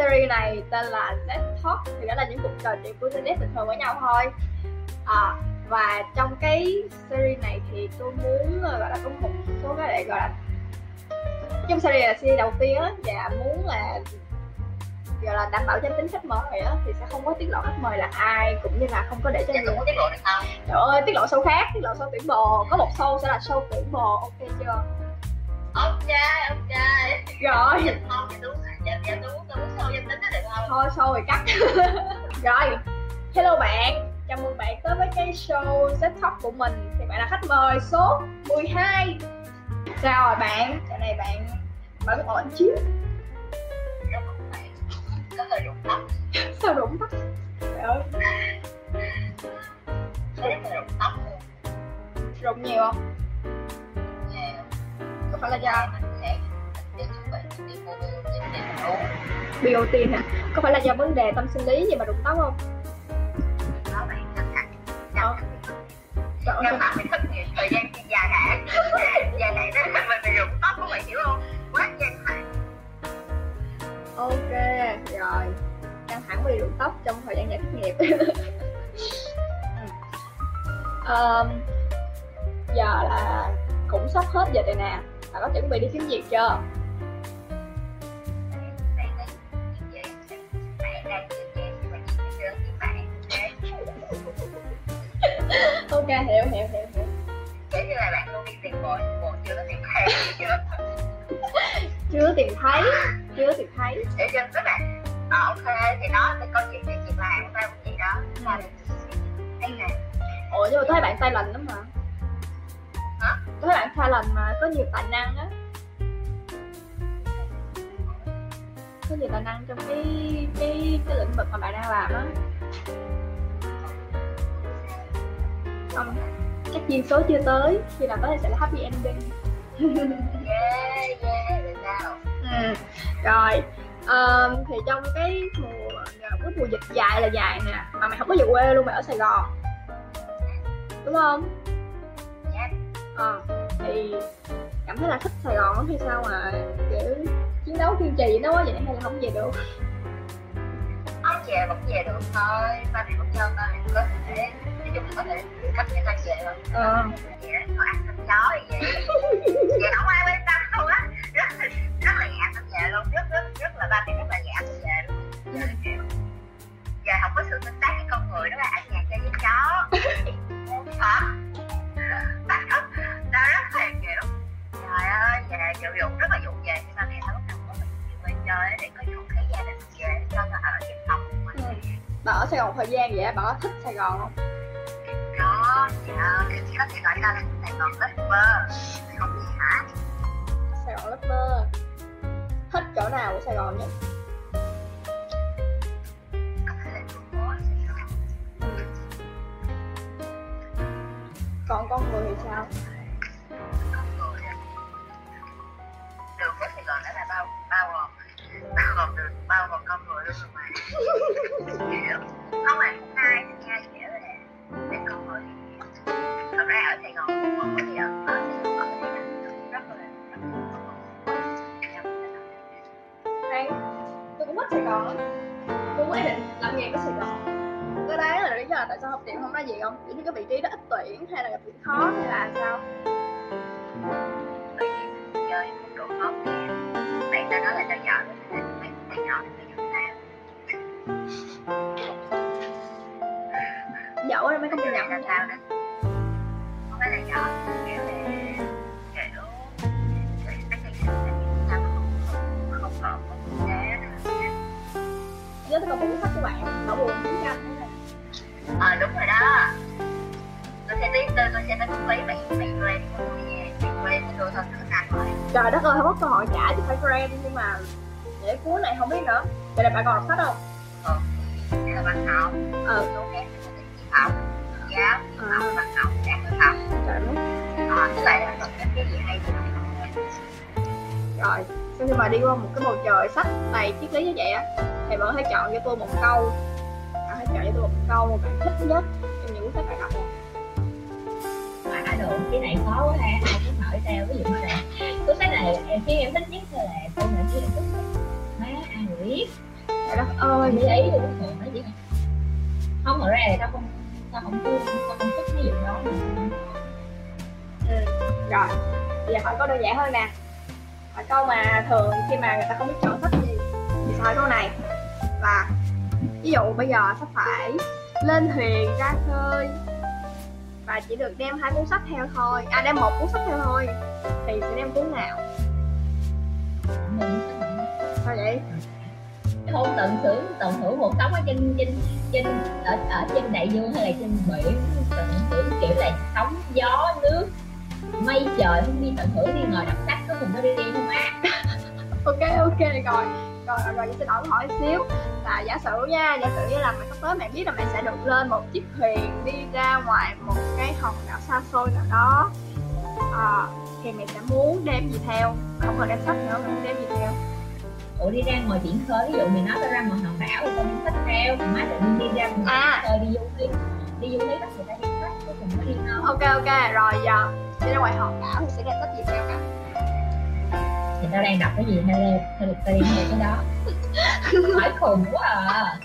series này tên là Z Talk thì đó là những cuộc trò chuyện của Z bình thường với nhau thôi à, và trong cái series này thì tôi muốn gọi là có một số cái để gọi là trong series là series đầu tiên á và muốn là gọi là đảm bảo danh tính khách mời á thì sẽ không có tiết lộ khách mời là ai cũng như là không có để cho người tiết lộ được không? trời ơi tiết lộ show khác tiết lộ show tuyển bồ có một show sẽ là show tuyển bồ ok chưa Ok, ok. rồi. Không, dạ, đúng, dạ, dạ, tôi muốn, tôi muốn sâu danh tính được không? thôi show rồi cắt. Rồi. Hello bạn. Chào mừng bạn tới với cái show set top của mình. Thì bạn là khách mời số 12 sao rồi bạn. Dạo này bạn bạn ổn chứ? Tóc. sao đúng tắt trời ơi. Rụng tóc nhiều không phải là do mình sẽ để chuẩn bị đi mua tiền mình uống. hả có phải là do vấn đề tâm sinh lý gì mà rụng tóc không Đó, bạn căng thẳng. Căng thẳng. Căng thì thất nghiệp thời gian dài hạn. Dài hạn đó mình bị rụng tóc, các bạn hiểu không? Quá căng thẳng. ok rồi căng thẳng vì rụng tóc trong thời gian giải thất nghiệp um, giờ là cũng sắp hết giờ rồi nè bạn có chuẩn bị đi kiếm việc chưa Bạn đang bạn. ok hiểu hiểu hiểu hiểu Giống như là bạn luôn đi tiền bồi, bồi chưa có tiền thấy chưa? chưa tìm thấy chưa tìm thấy để cho tức là à, ok thì đó thì câu chuyện về việc làm của ta cũng vậy đó là anh này ủa nhưng mà tôi thấy bạn tay lành lắm mà các bạn talent mà có nhiều tài năng á. Có nhiều tài năng trong cái cái cái lĩnh vực mà bạn đang làm á. Không chắc duyên số chưa tới khi nào tới thì sẽ là happy ending. Yeah yeah rồi ừ. rồi. Um, thì trong cái mùa cái mùa dịch dài là dài nè mà mày không có về quê luôn mày ở sài gòn. Đúng không? Ờ thì cảm thấy là thích sài gòn lắm hay sao mà kiểu chiến đấu kiên trì nó quá vậy hay là không về được? Ông về vẫn về được thôi ba mẹ vẫn cho con có thể nói chung là có thể cách để con về rồi ờ. Về có ăn thịt chó gì vậy. Về không ai quan tâm đâu á. Rất rất là nhẹ con về luôn rất rất rất là ba mẹ rất là nhẹ con về luôn. Kiểu giờ không có sự tương tác với con người đó là ở nhà chơi với chó. Hả về vụ vụ rất là vụ về nhưng mà mẹ không có có mình nhiều người chơi để có không thấy gia đình về cho nó ở trên phòng của mình. Ừ. ở sài gòn thời gian vậy bạn có thích sài gòn không? Đó dạ. Chỉ có thể gọi ta là sài gòn đất mơ. Không gì hả? Sài gòn lớp mơ. Thích chỗ nào của sài gòn nhất? Có là Sài Gòn. còn con người thì sao tiệm không không kiểu như cái vị trí đó ít tuyển hay là gặp tuyển khó hay là sao bạn ta nói là thì bạn bạn nhỏ thì phải nhận sao dẫu công ty Cái nhập này là sao nè không phải là nhỏ kiểu là kiểu không không nhớ tôi còn cuốn sách của bạn đậu buồn chiến tranh ờ đúng rồi đó. Tôi sẽ tí tôi tôi sẽ tính phí bạn bạn của tôi nha bạn quen của tôi thôi thứ năm rồi. Trời đất ơi không có cơ hội trả thì phải friend nhưng mà để cuốn này không biết nữa. Vậy là bạn còn đọc sách không? Ờ thế là văn học. Tôi tính triết học. Giáo triết học văn học các văn học. Trời đất. Ờ với lại là còn cái gì hay thì rồi sau khi mà đi qua một cái bầu trời sách đầy triết lý như vậy á thì bạn thể chọn cho tôi một câu tôi một câu mà bạn thích nhất trong những cuốn sách bạn đọc mà đồ cái này khó quá ha ai cũng hỏi tao ví dụ như là cuốn sách này em khi em thích nhất là câu nào chứ em thích má ai mà biết? Ơi. Lý ý của thường đó chứ không mở ra thì tao không tao không có tao không thích cái vụ đó. Ừ. rồi. Bây giờ hỏi câu đơn giản hơn nè. Hỏi câu mà thường khi mà người ta không biết chọn thích gì thì hỏi câu này. Là ví dụ bây giờ sắp phải lên thuyền ra khơi và chỉ được đem hai cuốn sách theo thôi. À đem một cuốn sách theo thôi thì sẽ đem cuốn nào? Sao vậy? Không tận hưởng tận hưởng một sống ở trên trên trên ở ở trên đại dương hay là trên biển. Tận hưởng kiểu là sóng gió nước mây trời không đi tận hưởng đi ngồi đọc sách có cùng nó đi đi không á. Ok ok rồi rồi rồi chị sẽ đổi câu hỏi xíu. Là giả sử nha giả sử như là mày sắp tới mẹ biết là mẹ sẽ được lên một chiếc thuyền đi ra ngoài một cái hòn đảo xa xôi nào đó. À, thì mẹ sẽ muốn đem gì theo? Không cần đem sách nữa mẹ muốn đem gì theo? Ủa đi ra ngoài biển khơi ví dụ mày nói tao ra ngoài hòn đảo thì tao đi sách theo còn má nhiên đi ra ngoài À. khơi đi du lý đi du lý bắt người ta đi sách có cùng nó đi đâu. Ok ok rồi giờ đi ra ngoài hòn đảo thì sẽ đem sách gì theo cả thì tao đang đọc cái gì? Hay lên hay được tao đi cái đó. Hỏi khùng quá à.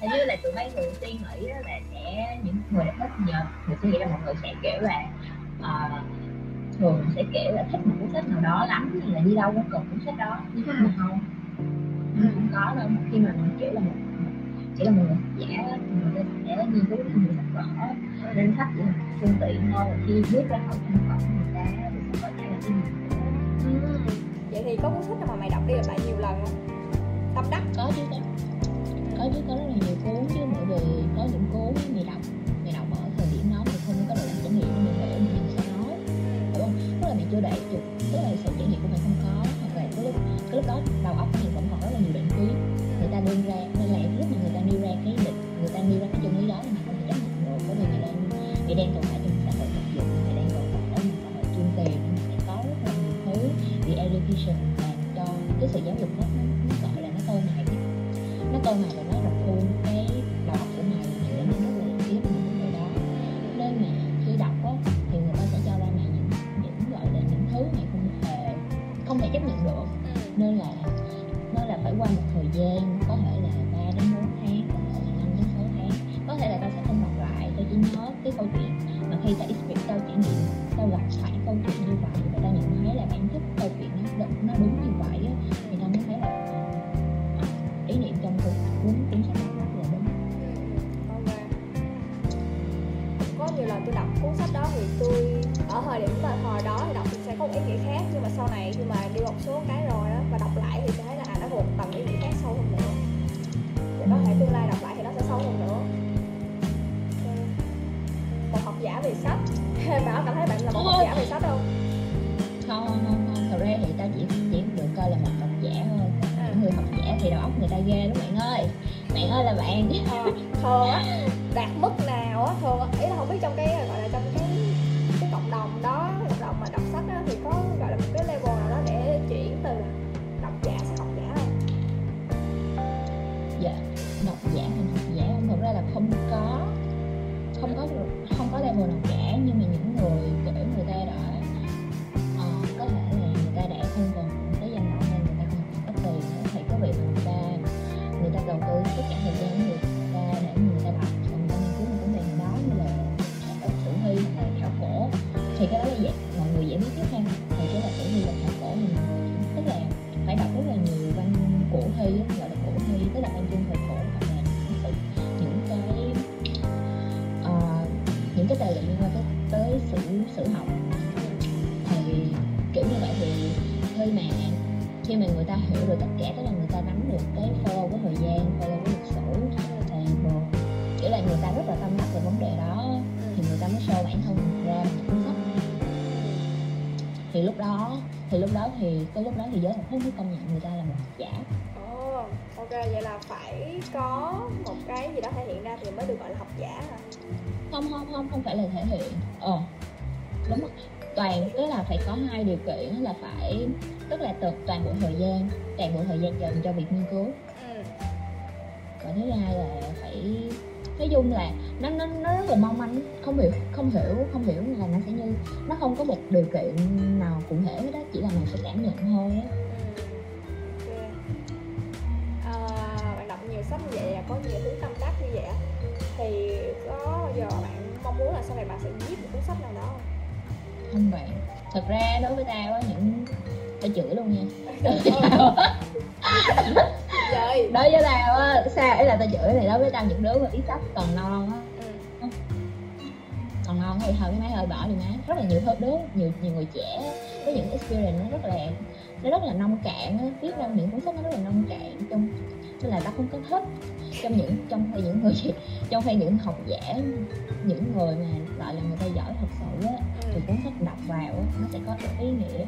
Hình như là tụi mấy người suy nghĩ là sẽ những người đã thích nhờ người suy nghĩ là mọi người sẽ kiểu là uh, thường sẽ kiểu là thích một cuốn sách nào đó lắm thì là đi đâu cũng cần cuốn sách đó. Nhưng mà không. Không có đâu. Khi mà mình kiểu là một chỉ là một người giả người ta sẽ nghiên cứu thêm người sách vở nên sách chỉ là phương tiện thôi. Khi viết ra khỏi thân phẩm người ta thì sẽ có thể là cái gì vậy thì có cuốn sách nào mà mày đọc đi đọc lại nhiều lần không? Tâm đắc. Có chứ có có chứ có phải câu chuyện như vậy. Và ta nhận thấy là bản chất câu chuyện nó đúng, nó đúng như vậy. Độc giả thành học giả. Thật ra là không có không có không có level độc giả, nhưng mà những người kiểu người ta đã show bản thân ra một cuốn sách thì lúc đó thì lúc đó thì cái lúc đó thì giới học thức mới công nhận người ta là một học giả. Ồ, ok vậy là phải có một cái gì đó thể hiện ra thì mới được gọi là học giả hả? không không không không phải là thể hiện. Ờ đúng rồi. Toàn tức là phải có hai điều kiện là phải tức là toàn, toàn bộ thời gian toàn bộ thời gian dành cho việc nghiên cứu. Ừ. và thứ hai là phải nói chung là nó nó nó rất là mong manh không hiểu không hiểu không hiểu là nó sẽ như nó không có một điều kiện nào cụ thể hết đó chỉ là mình sẽ cảm nhận thôi á Ừ. À, bạn đọc nhiều sách như vậy có nhiều thứ tâm đắc như vậy thì có giờ bạn mong muốn là sau này bạn sẽ viết một cuốn sách nào đó không? không bạn thật ra đối với tao á những tao chửi luôn nha đối với tao á sao ấy là tao chửi thì đối với tao những đứa mà viết sách còn non á Ừ. còn ngon thì thôi cái máy hơi bỏ đi má rất là nhiều thứ đứa nhiều nhiều người trẻ có những experience nó rất là nó rất là nông cạn á viết ra những cuốn sách nó rất là nông cạn trong nên là tao không có thích trong những trong khi những người trong khi những học giả những người mà gọi là người ta giỏi thật sự á Ừ. thì cuốn sách đọc vào nó sẽ có ý nghĩa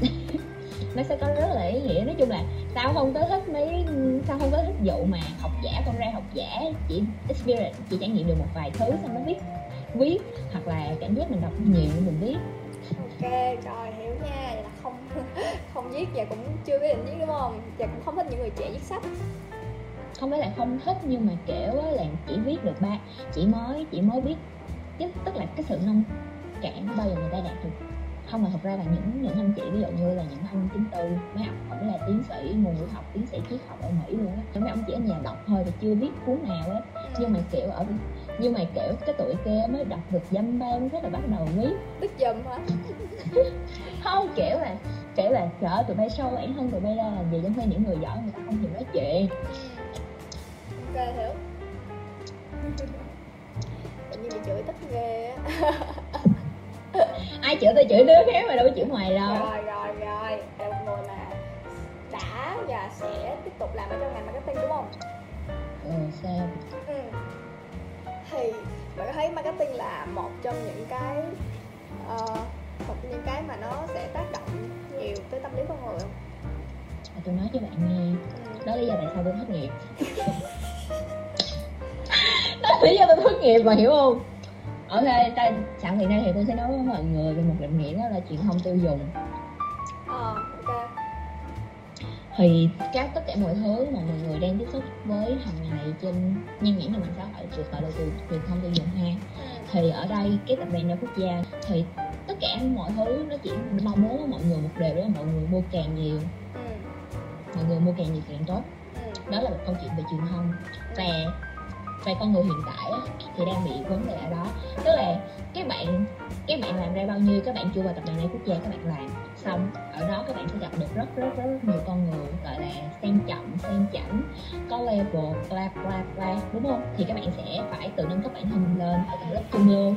Ừ. nó sẽ có rất là ý nghĩa. Nói chung là tao không có thích mấy tao không có thích vụ mà học giả con ra học giả chỉ experience chỉ trải nghiệm được một vài thứ xong nó viết viết hoặc là cảm giác mình đọc nhiều mình viết ok rồi hiểu nha. Vậy là không không viết và cũng chưa có định viết đúng không? Và cũng không thích những người trẻ viết sách. Không phải là không thích nhưng mà kiểu là chỉ viết được ba chỉ mới chỉ mới biết tức là cái sự nông cạn bao giờ người ta đạt được không mà thật ra là những những anh chị ví dụ như là những ông chính tư mấy ông ổng là tiến sĩ ngôn ngữ học tiến sĩ triết học ở mỹ luôn á. Mấy ông chỉ ở nhà đọc thôi thì chưa viết cuốn nào á nhưng mà kiểu ở nhưng mà kiểu cái tuổi kia mới đọc được dăm ba mới là bắt đầu viết tức giùm hả? Không kiểu là kiểu là trời ơi, tụi bay sâu bản thân tụi bay ra làm gì trong khi những người giỏi người ta không chịu nói chuyện. Ok hiểu. Tự nhiên bị chửi tức ghê á ai chửi tôi chửi đứa khác mà đâu có chửi ngoài đâu. Rồi rồi rồi. Là một người mà đã và sẽ tiếp tục làm ở trong ngành marketing đúng không? Ừ sao? Ừ. thì bạn có thấy marketing là một trong những cái ờ, một trong những cái mà nó sẽ tác động nhiều tới tâm lý con người không? Mà tôi nói cho bạn nghe. Ừ. đó là lý do tại sao tôi thất nghiệp. Đó là lý do tôi thất nghiệp mà hiểu không ok ta sẵn hiện nay thì tôi sẽ nói với mọi người về một định nghĩa đó là truyền thông tiêu dùng ờ ok thì các tất cả mọi thứ mà mọi người đang tiếp xúc với hàng ngày trên nhan nhãn trên mạng xã hội được gọi là từ truyền thông tiêu dùng ha ừ. thì ở đây cái tập đoàn đa quốc gia thì tất cả mọi thứ nó chỉ mong muốn mọi người một điều đó là mọi người mua càng nhiều Ừ. mọi người mua càng nhiều càng tốt Ừ. đó là một câu chuyện về truyền thông và và con người hiện tại á, thì đang bị vấn đề ở đó. Tức là các bạn các bạn làm ra bao nhiêu các bạn chưa vào tập đoàn đa quốc gia các bạn làm xong ở đó các bạn sẽ gặp được rất rất rất, rất nhiều con người gọi là sang trọng sang chảnh có level bla bla bla đúng không? Thì các bạn sẽ phải tự nâng cấp bản thân mình lên ở tầng lớp trung lưu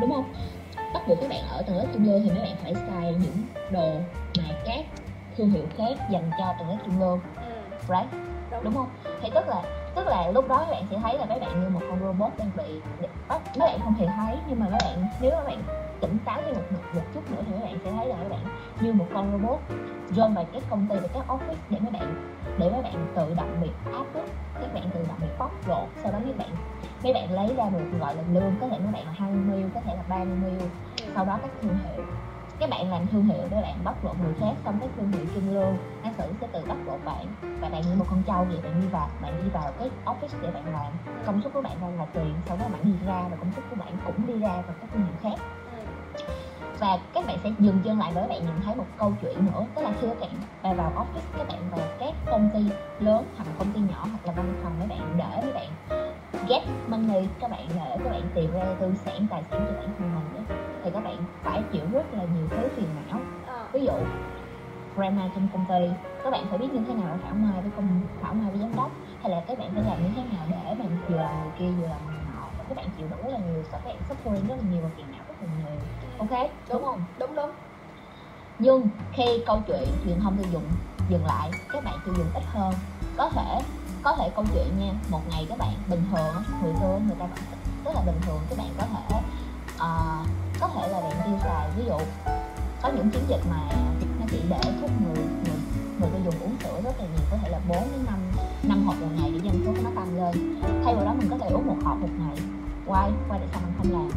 đúng không? Bắt buộc các bạn ở tầng lớp trung lưu thì mấy bạn phải xài những đồ mà các thương hiệu khác dành cho tầng lớp trung lưu. Ừ. right? Đúng. đúng không? Thì tức là tức là lúc đó các bạn sẽ thấy là các bạn như một con robot đang bị bắt các bạn không thể thấy nhưng mà các bạn nếu các bạn tỉnh táo thêm một, một một chút nữa thì các bạn sẽ thấy là các bạn như một con robot rơi vào các công ty và các office để các bạn để các bạn tự động bị áp bức. Các bạn tự động bị bóc lột sau đó các bạn mấy bạn lấy ra được gọi là lương có thể mấy bạn là 20 mil có thể là 30 mil. Sau đó các thương hiệu các bạn làm thương hiệu để bạn bóc lột người khác xong cái thương hiệu trung lương nó xử sẽ tự bóc lột bạn. Và bạn như một con trâu vậy bạn đi vào bạn đi vào cái office để bạn làm. Công suất của bạn đang là tiền sau đó bạn đi ra và công suất của bạn cũng đi ra vào các thương hiệu khác. Và các bạn sẽ dừng chân lại bởi bạn nhìn thấy một câu chuyện nữa tức là khi các bạn vào, vào office các bạn vào các công ty lớn hoặc công ty nhỏ hoặc là văn phòng các bạn để các bạn get money các bạn để các bạn tìm ra tư sản tài sản cho bản thân mình á, thì các bạn phải chịu rất là nhiều thứ phiền não. Ờ. ví dụ grandma trong công ty các bạn phải biết như thế nào để thảo mai với công thảo mai với giám đốc hay là các bạn phải làm như thế nào để bạn vừa làm người kia vừa làm người nọ. Các bạn chịu rất là nhiều các bạn suffering rất là nhiều và phiền não rất là nhiều. Ok? Đúng không? đúng đúng. Nhưng khi câu chuyện truyền thông tiêu dùng dừng lại các bạn tiêu dùng ít hơn. Có thể có thể câu chuyện nha một ngày các bạn bình thường người xưa người ta vẫn rất là bình thường các bạn có thể à, có thể là bạn tiêu xài ví dụ có những chiến dịch mà nó chỉ để thúc người người người tiêu dùng uống sữa rất là nhiều có thể là 4 đến 5 năm hộp một ngày để dân số nó tăng lên. Thay vào đó mình có thể uống một hộp một ngày. Quay quay tại sao mình không làm?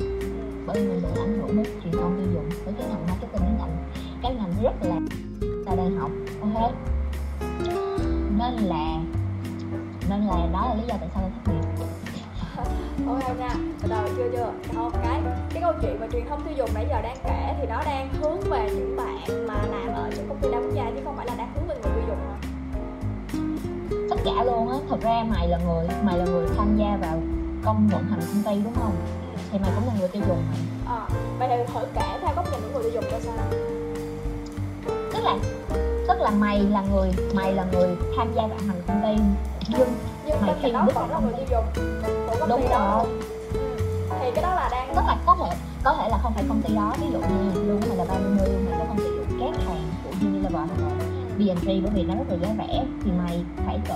Bởi vì mình bị ảnh hưởng đến truyền thông tiêu dùng với cái ngành marketing cái ngành cái ngành rất là ta đang học. Ok. Nên là nên là đó là lý do tại sao tôi thất ok nha. Từ đầu chưa? Chưa không cái. Cái câu chuyện mà truyền thông tiêu dùng nãy giờ đang kể thì nó đang hướng về những bạn mà làm ở những công ty đa quốc gia chứ không phải là đang hướng về người tiêu dùng mà tất cả luôn á. Thật ra mày là người mày là người tham gia vào công vận hành công ty đúng không? Thì mày cũng là người tiêu dùng mày ờ vậy thì thử kể theo góc nhìn của người tiêu dùng coi sao. Tức là tức là mày là người mày là người tham gia vận hành công ty. Nhưng khi cạnh đó là vào người tiêu dùng. Của công đúng ty đó. Ừ. thì cái đó là đang tức là có thể có thể là không phải công ty đó. Ví dụ như luôn mày là 30 mày sẽ không sử dụng các hàng của Unilever hoặc là B&G bởi vì nó rất là giá rẻ thì mày phải tự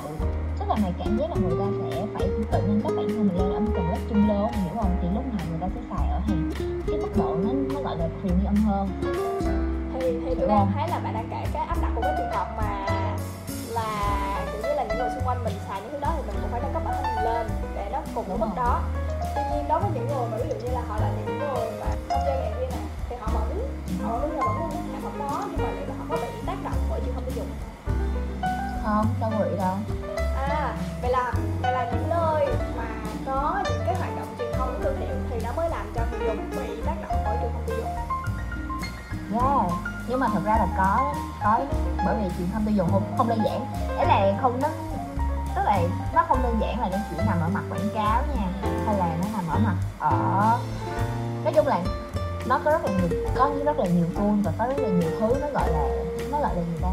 tức là mày cảm giác là người ta sẽ phải tự nâng cấp bản thân mình lên ở một tầng lớp trung lô hiểu không? Thì lúc này người ta sẽ xài ở hàng cái mức độ nó nó gọi là premium hơn. Thì thì tôi đang thấy là bạn đang kể cái áp đặt của cái trường hợp mà là xung quanh mình xài những thứ đó thì mình cũng phải nâng cấp bản thân mình lên để nó cùng cái mức đó. tuy nhiên đối với những người mà ví dụ như là họ là những người mà không chơi ngành kia nè thì họ vẫn họ vẫn là vẫn mua những sản phẩm đó nhưng mà liệu là họ có bị tác động bởi truyền thông tiêu dùng không đâu bị đâu. À vậy là vậy là những nơi mà có những cái hoạt động truyền thông thương hiệu thì nó mới làm cho người dùng bị tác động bởi truyền thông tiêu dùng yeah nhưng mà thật ra là có có bởi vì truyền thông tiêu dùng không không đơn giản. Đấy là không nó tức là nó không đơn giản là nó chỉ nằm ở mặt quảng cáo nha hay là nó nằm ở mặt ở nói chung là nó có rất là nhiều có rất là nhiều tool và có rất là nhiều thứ nó gọi là nó gọi là gì ta?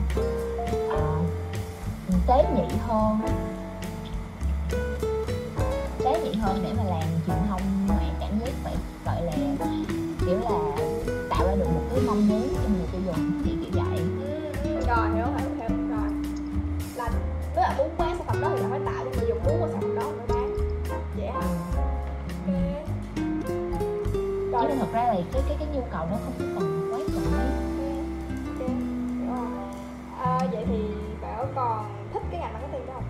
À, tế nhị hơn. Tế nhị hơn để mà làm truyền thông mà cảm giác phải gọi là kiểu là tạo ra được một cái mong muốn cái cái cái nhu cầu đó không cần quá cần mấy à, vậy thì bảo còn thích cái ngành marketing đó không?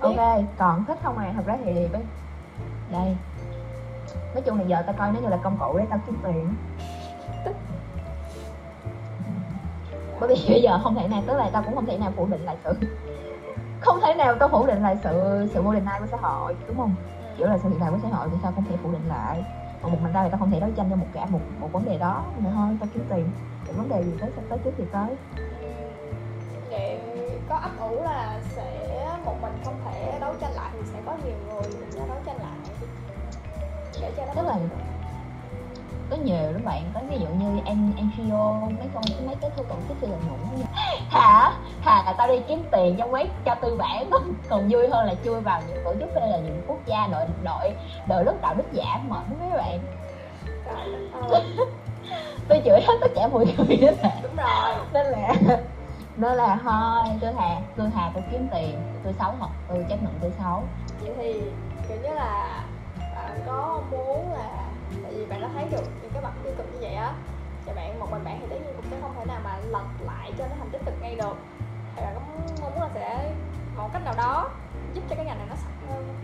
Ok còn thích không à? Thật ra thì bây đây. Nói chung là giờ tao coi nó như là công cụ để tao kiếm tiền. Bởi vì bây giờ không thể nào tức là tao cũng không thể nào phủ định lại sự. Không thể nào tao phủ định lại sự sự vô định của xã hội đúng không? Kiểu là sự hiện tại của xã hội thì sao không thể phủ định lại còn một mình tao thì tao không thể đấu tranh cho một cả một một vấn đề đó mà thôi tao kiếm tiền. Cái vấn đề gì tới tới trước thì tới. Vậy có ấp ủ là sẽ một mình không thể đấu tranh lại thì sẽ có nhiều người cùng nhau đấu tranh lại. Để cho nó Tức là- có nhiều lắm bạn. Có ví dụ như em NGO mấy con mấy cái thu tổ chức phi lợi nhuận thà thà là tao đi kiếm tiền trong mấy cho tư bản. Còn vui hơn là chui vào những tổ chức phi lợi nhuận quốc gia đội đội đội lúc đạo đức giả mệt mấy bạn. Tôi chửi hết tất cả mọi người đó là đúng rồi. Nên là nên là thôi tôi thà tôi thà tôi kiếm tiền tôi xấu thật tôi chấp nhận tôi xấu. Vậy thì kiểu như là bạn có muốn là tại vì bạn đã thấy được những cái mặt tiêu cực như vậy á thì bạn một mình bạn thì tất nhiên cũng sẽ không thể nào mà lật lại cho nó thành tích cực ngay được. Thì bạn có mong muốn là sẽ một cách nào đó giúp cho cái ngành này nó sạch hơn.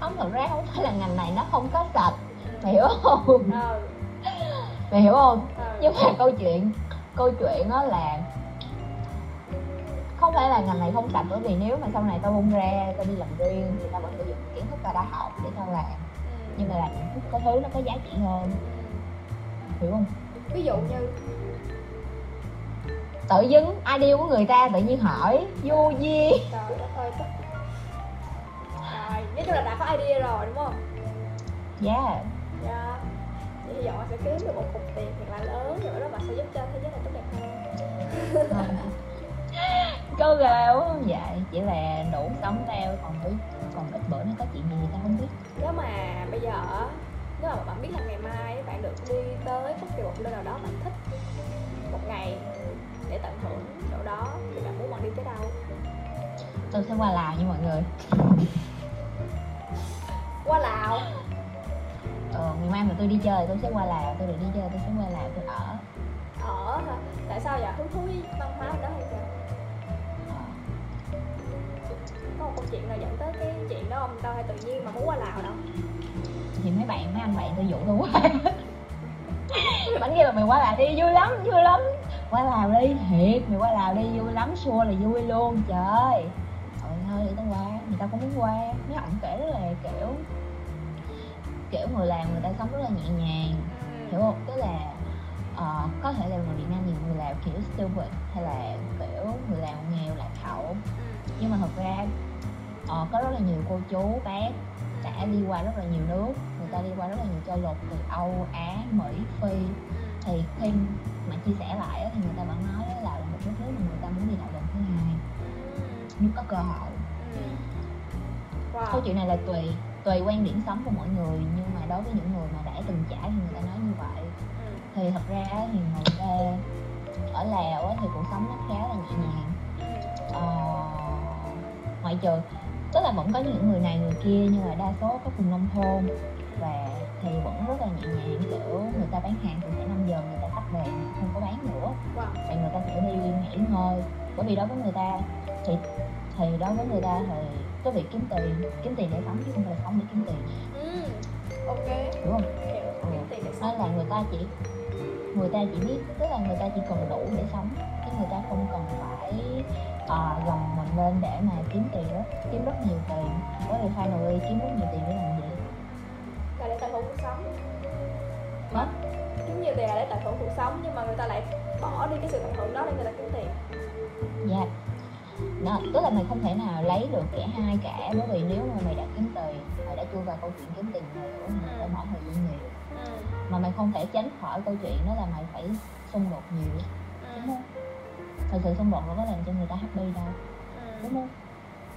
Không thật ra không phải là ngành này nó không có sạch. Mày hiểu không? Ờ mày hiểu không? Ờ nhưng mà câu chuyện câu chuyện đó là không phải là ngành này không sạch bởi vì nếu mà sau này tao bung ra tao đi làm riêng thì tao vẫn sử dụng kiến thức tao đã học để tao làm. Ừ. nhưng mà làm những cái thứ nó có giá trị hơn. Hiểu không? Ví dụ như? Tự dưng idea của người ta tự nhiên hỏi vô duyên trời đất ơi tức rồi nói chung là đã có idea rồi đúng không? Yeah dạ. Vậy hy vọng là sẽ kiếm được một cục tiền thật là lớn rồi đó mà sẽ giúp cho thế giới này tốt đẹp hơn. Câu gạo không? Vậy chỉ là đủ sống tao còn ít còn ít bữa nó có chuyện gì tao không biết? Nếu mà bây giờ nếu mà bạn biết là ngày mai bạn được đi tới bất kỳ một nơi nào đó bạn thích một ngày để tận hưởng chỗ đó thì bạn muốn bạn đi tới đâu? Tôi sẽ qua lào nha mọi người. Qua lào? Ờ, ngày mai mà tôi đi chơi tôi sẽ qua lào tôi được đi chơi tôi sẽ qua lào tôi ở. Ở hả? Tại sao vậy? Hứng thú với văn hóa ở đó hay sao có một câu chuyện nào dẫn tới cái chuyện đó không? Tao hay tự nhiên mà muốn qua lào đâu. Thì mấy bạn mấy anh bạn tôi dụ tôi qua bánh kia là mày qua lào đi vui lắm vui lắm. Qua lào đi thiệt mày qua lào đi vui lắm xua là vui luôn trời. Thôi thôi tao qua người ta cũng muốn qua. Mấy ông kể rất là kiểu kiểu người làm người ta sống rất là nhẹ nhàng. Hiểu không tức là ờ, có thể là người Việt Nam nhìn người làm kiểu stupid hay là kiểu người làm nghèo lạc hậu. Nhưng mà thật ra ờ, có rất là nhiều cô chú bác đã đi qua rất là nhiều nước. Người ta đi qua rất là nhiều châu lục từ âu á mỹ phi. Thì khi mà chia sẻ lại thì người ta vẫn nói đó là một đất nước mà người ta muốn đi lại lần thứ hai. Nếu có cơ hội. Ừ. câu wow chuyện này là tùy tùy quan điểm sống của mỗi người nhưng mà đối với những người mà đã từng trải thì người ta nói như vậy. Ừ. thì thật ra thì người ta ở lào thì cuộc sống nó khá là nhẹ nhàng. Ờ, ngoại trừ tức là vẫn có những người này người kia nhưng mà đa số có vùng nông thôn. Và thì vẫn rất là nhẹ nhàng kiểu người ta bán hàng từ khoảng 5 giờ người ta tắt đèn không có bán nữa. Wow. Và người ta sẽ đi nghỉ ngơi bởi vì đối với người ta thì thì đối với người ta thì cái việc kiếm tiền kiếm tiền để sống chứ không phải là sống để kiếm tiền. Ừ. ok. Đúng không? Hiểu kiếm tiền để sống nên là người ta chỉ người ta chỉ biết tức là người ta chỉ cần đủ để sống. Chứ người ta không cần phải uh, gồng mình lên để mà kiếm tiền rất kiếm rất nhiều tiền. Bởi vì finally kiếm rất nhiều tiền để làm gì? Là để tận hưởng cuộc sống. Hả? kiếm nhiều tiền là để tận hưởng cuộc sống nhưng mà người ta lại bỏ đi cái sự tận hưởng đó để người ta kiếm tiền. Dạ. Đó, tức là mày không thể nào lấy được cả hai cả bởi vì nếu mà mày đã kiếm tiền mày đã chui vào câu chuyện kiếm tiền rồi nữa mày phải bỏ thời gian nhiều. Ừ. mà mày không thể tránh khỏi câu chuyện đó là mày phải xung đột nhiều đúng Ừ. không thật sự xung đột nó có làm cho người ta happy đâu. Ừ. đúng không?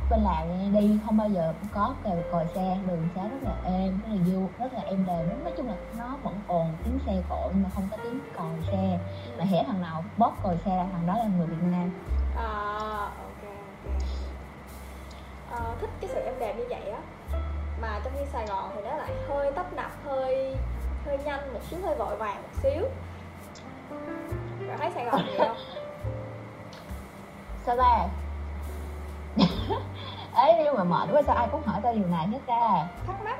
Bên nha, đi không bao giờ có còi còi xe đường xá rất là êm rất là vui rất là êm đềm. Nói chung là nó vẫn ồn tiếng xe cộ nhưng mà không có tiếng còi xe. Mà hễ thằng nào bóp còi xe là thằng đó là người việt nam. À ok ok. Ờ, thích cái sự êm đẹp như vậy á. Mà trong khi Sài Gòn thì nó lại hơi tấp nập hơi hơi nhanh một xíu hơi vội vàng một xíu. Bạn thấy Sài Gòn gì không sao ta? Ấy nhưng mà mệt quá sao ai cũng hỏi tao điều này hết ta thắc mắc.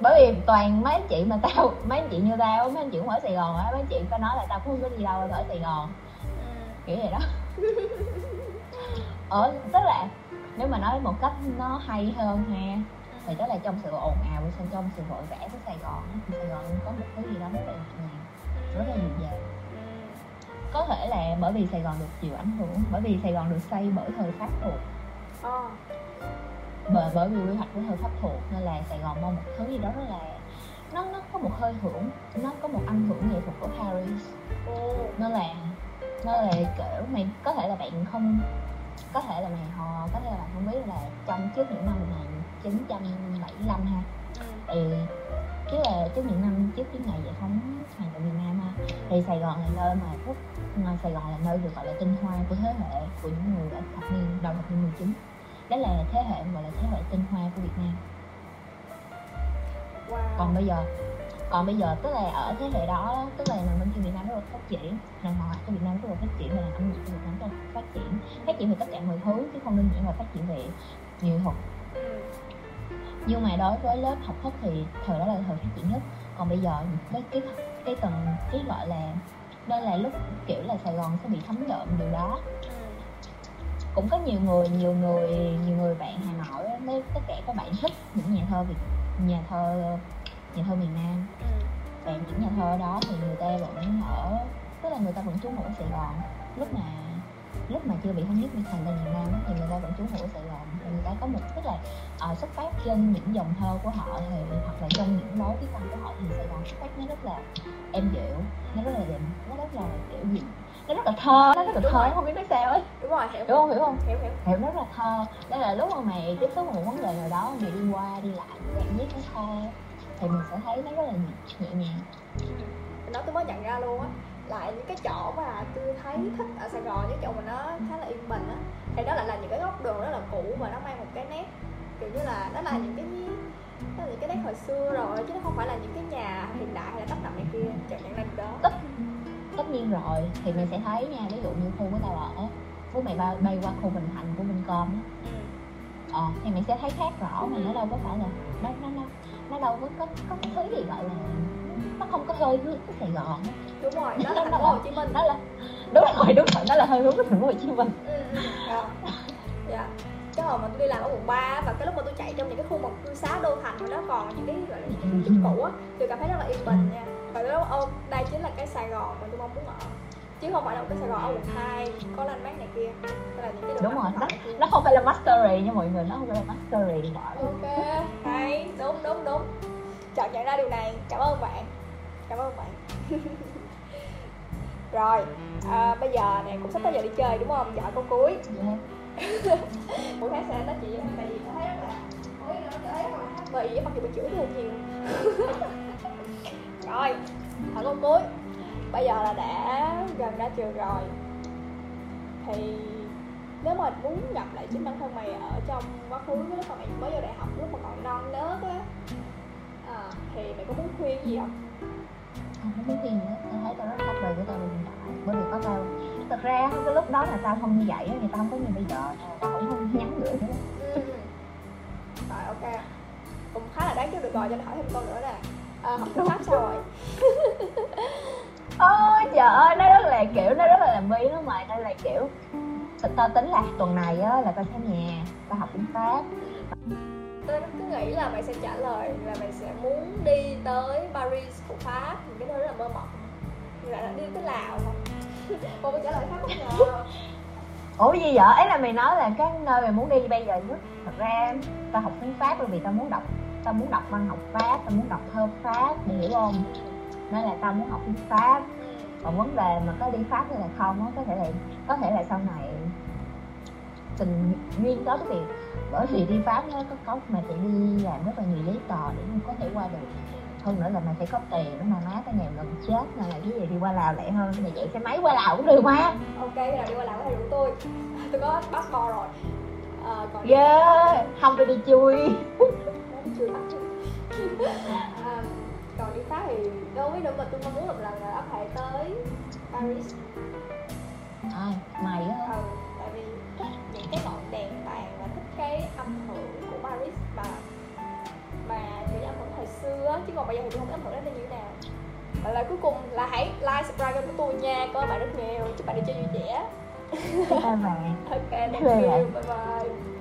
Bởi vì toàn mấy anh chị mà tao mấy anh chị như tao mấy anh chị cũng ở sài gòn á mấy anh chị có nói là tao cũng không có đi đâu ở sài gòn. Ừ. kiểu vậy đó. Ờ tức là nếu mà nói một cách nó hay hơn ha thì đó là trong sự ồn ào trong sự vội vã của sài gòn sài gòn có một thứ gì đó rất là nhẹ nhàng rất là dịu dàng. Ừ. có thể là bởi vì sài gòn được chịu ảnh hưởng bởi vì sài gòn được xây bởi thời pháp thuộc Ờ. bởi bởi vì quy hoạch của thời pháp thuộc nên là sài gòn mong một thứ gì đó rất là nó nó có một hơi hưởng nó có một âm hưởng nghệ thuật của Paris Ồ. nó là nó là kiểu mày có thể là bạn không có thể là mày họ có thể là bạn không biết là trong trước những năm 1975 ha Ừ. thì chứ là trước những năm trước cái ngày giải phóng hoàn toàn miền Nam ha thì Sài Gòn là nơi mà rất Sài Gòn là nơi được gọi là tinh hoa của thế hệ của những người ở thập niên đầu thập niên 19 đó là thế hệ gọi là thế hệ tinh hoa của Việt Nam Wow. còn bây giờ còn bây giờ tức là ở thế hệ đó tức là nền văn chương Việt Nam rất là phát triển nền hòa của Việt Nam rất là phát triển và nền âm nhạc của Việt Nam rất là phát triển phát triển về tất cả mọi thứ chứ không đơn giản là phát triển về nghệ thuật nhưng mà đối với lớp học thức thì thời đó là thời phát triển nhất. Còn bây giờ cái cái cái tầng, cái gọi là, đây là lúc kiểu là Sài Gòn sẽ bị thấm đượm điều đó. Cũng có nhiều người nhiều người nhiều người bạn Hà Nội mấy tất cả các bạn thích những nhà thơ Việt, nhà thơ nhà thơ miền Nam. Bạn và những nhà thơ đó thì người ta vẫn ở, tức là người ta vẫn trú ngụ ở Sài Gòn. Lúc mà lúc mà chưa bị thống nhất với thành ra miền Nam thì người ta vẫn trú ngụ ở Sài Gòn người ta có một tức là ờ, xuất phát trên những dòng thơ của họ thì hoặc là trong những lối viết văn của họ thì Sài Gòn xuất phát nó rất là êm dịu nó rất là định nó rất là kiểu gì nó rất là thơ nó rất là Đúng thơ rồi. không biết nói sao ấy Đúng rồi, hiểu. hiểu không hiểu không Hiểu hiểu. hiểu rất là thơ đây là lúc mà mày tiếp xúc một vấn đề nào đó mày đi qua đi lại mày viết cái thơ thì mình sẽ thấy nó rất là nhẹ, nhàng Mình nói tôi mới nhận ra luôn á là những cái chỗ mà tôi thấy thích ở Sài Gòn những chỗ mà nó khá là yên bình á thì đó lại là những cái góc đường rất là cũ và nó mang một cái nét kiểu như là nó là những cái nó là những cái nét hồi xưa rồi chứ nó không phải là những cái nhà hiện đại hay là tấp nập này kia chẳng ra điều đó. Tất tất nhiên rồi thì mày sẽ thấy nha ví dụ như khu của tao ở với mày bay, bay qua khu Bình Thạnh của Vincom á. Ừ. ờ, thì mày sẽ thấy khác rõ mà nó đâu có phải là nó nó nó nó đâu có có, có cái thứ gì gọi là nó không có hơi hướng của Sài Gòn. Đúng rồi đó là thành phố Hồ Chí Minh. nó là đúng rồi đúng rồi nó là hơi hướng của thành phố Hồ Chí Minh. Ừ, ừ. Dạ. dạ. Cái hồi mà tôi đi làm ở quận 3 và cái lúc mà tôi chạy trong những cái khu mà cư xá đô thành mà nó còn những cái gọi là những cái kiến trúc cũ á tôi cảm thấy rất là yên bình nha. Và tôi nói ô đây chính là cái Sài Gòn mà tôi mong muốn ở. Chứ không phải là một cái Sài Gòn ở quận 2 có lan mát này kia là những cái đúng rồi nó, nó không phải là mastery nha mọi người nó không phải là mastery. Ok hay. Đúng đúng đúng chọn nhận ra điều này. Cảm ơn bạn. Cảm ơn bạn. Rồi à, bây giờ này cũng sắp tới giờ đi chơi đúng không? Giờ câu cuối. Yeah. mỗi tháng sẽ nói chuyện với tại vì thấy rất là là happy mặc dù bị chửi tôi nhiều. Rồi hỏi câu cuối. Bây giờ là đã gần ra trường rồi. Thì nếu mà muốn gặp lại chính bản thân mày ở trong quá khứ lúc mà mày mới vô đại học lúc mà còn non nớt á thì mày có muốn khuyên gì không? Không biết gì nữa tao thấy tao rất happy với tao hiện tại bởi vì có tao thật ra cái lúc đó là tao không như vậy thì tao không có như bây giờ. Tao cũng không nhắn gửi nữa. Ừ. rồi ok. Cũng khá là đáng chú được rồi cho nên hỏi thêm câu nữa nè. À, học tiếng pháp sao rồi? Ôi trời ơi nó rất là kiểu nó rất là làm bi nó mày. Đây là kiểu tao tính là tuần này á là tao sẽ nhà. Tao học tiếng pháp tôi cứ nghĩ là mày sẽ trả lời là mày sẽ muốn đi tới Paris của Pháp. Những cái nơi là mơ mộng. Lại là đi tới Lào không cô có trả lời khác không ngờ ủa, gì vậy? Ấy là mày nói là cái nơi mày muốn đi bây giờ nhất. Thật ra tao học tiếng pháp bởi vì tao muốn đọc, tao muốn đọc văn học pháp, tao muốn đọc thơ pháp, mày hiểu không? Nên là tao muốn học tiếng pháp. Còn vấn đề mà có đi pháp hay là không á, có thể là có thể là sau này tình duyên tới cái việc bởi vì đi pháp nó có có mày phải đi làm rất là nhiều giấy tờ để mà có thể qua được. Hơn nữa là mày phải có tiền để mà má tao nghèo gần chết là cái gì đi qua lào lẹ hơn mày chạy xe máy qua lào cũng được mà. Ok nào đi qua Lào có thể rủ tôi. Tôi có passport rồi. À, còn yeah không tôi đi chui. Chưa bắt chứ à, còn đi Pháp thì đối với nữa mà tôi mong muốn một lần là có thể tới Paris. Ai mày á? Ừ, cái âm hưởng của Paris mà mà những âm hưởng hồi xưa chứ còn bây giờ thì tôi không biết âm hưởng đó như thế nào. Và lời cuối cùng là hãy like subscribe của tôi nha. Có bạn rất nhiều. Chúc bạn đi chơi vui vẻ. Ok thank you. bye bye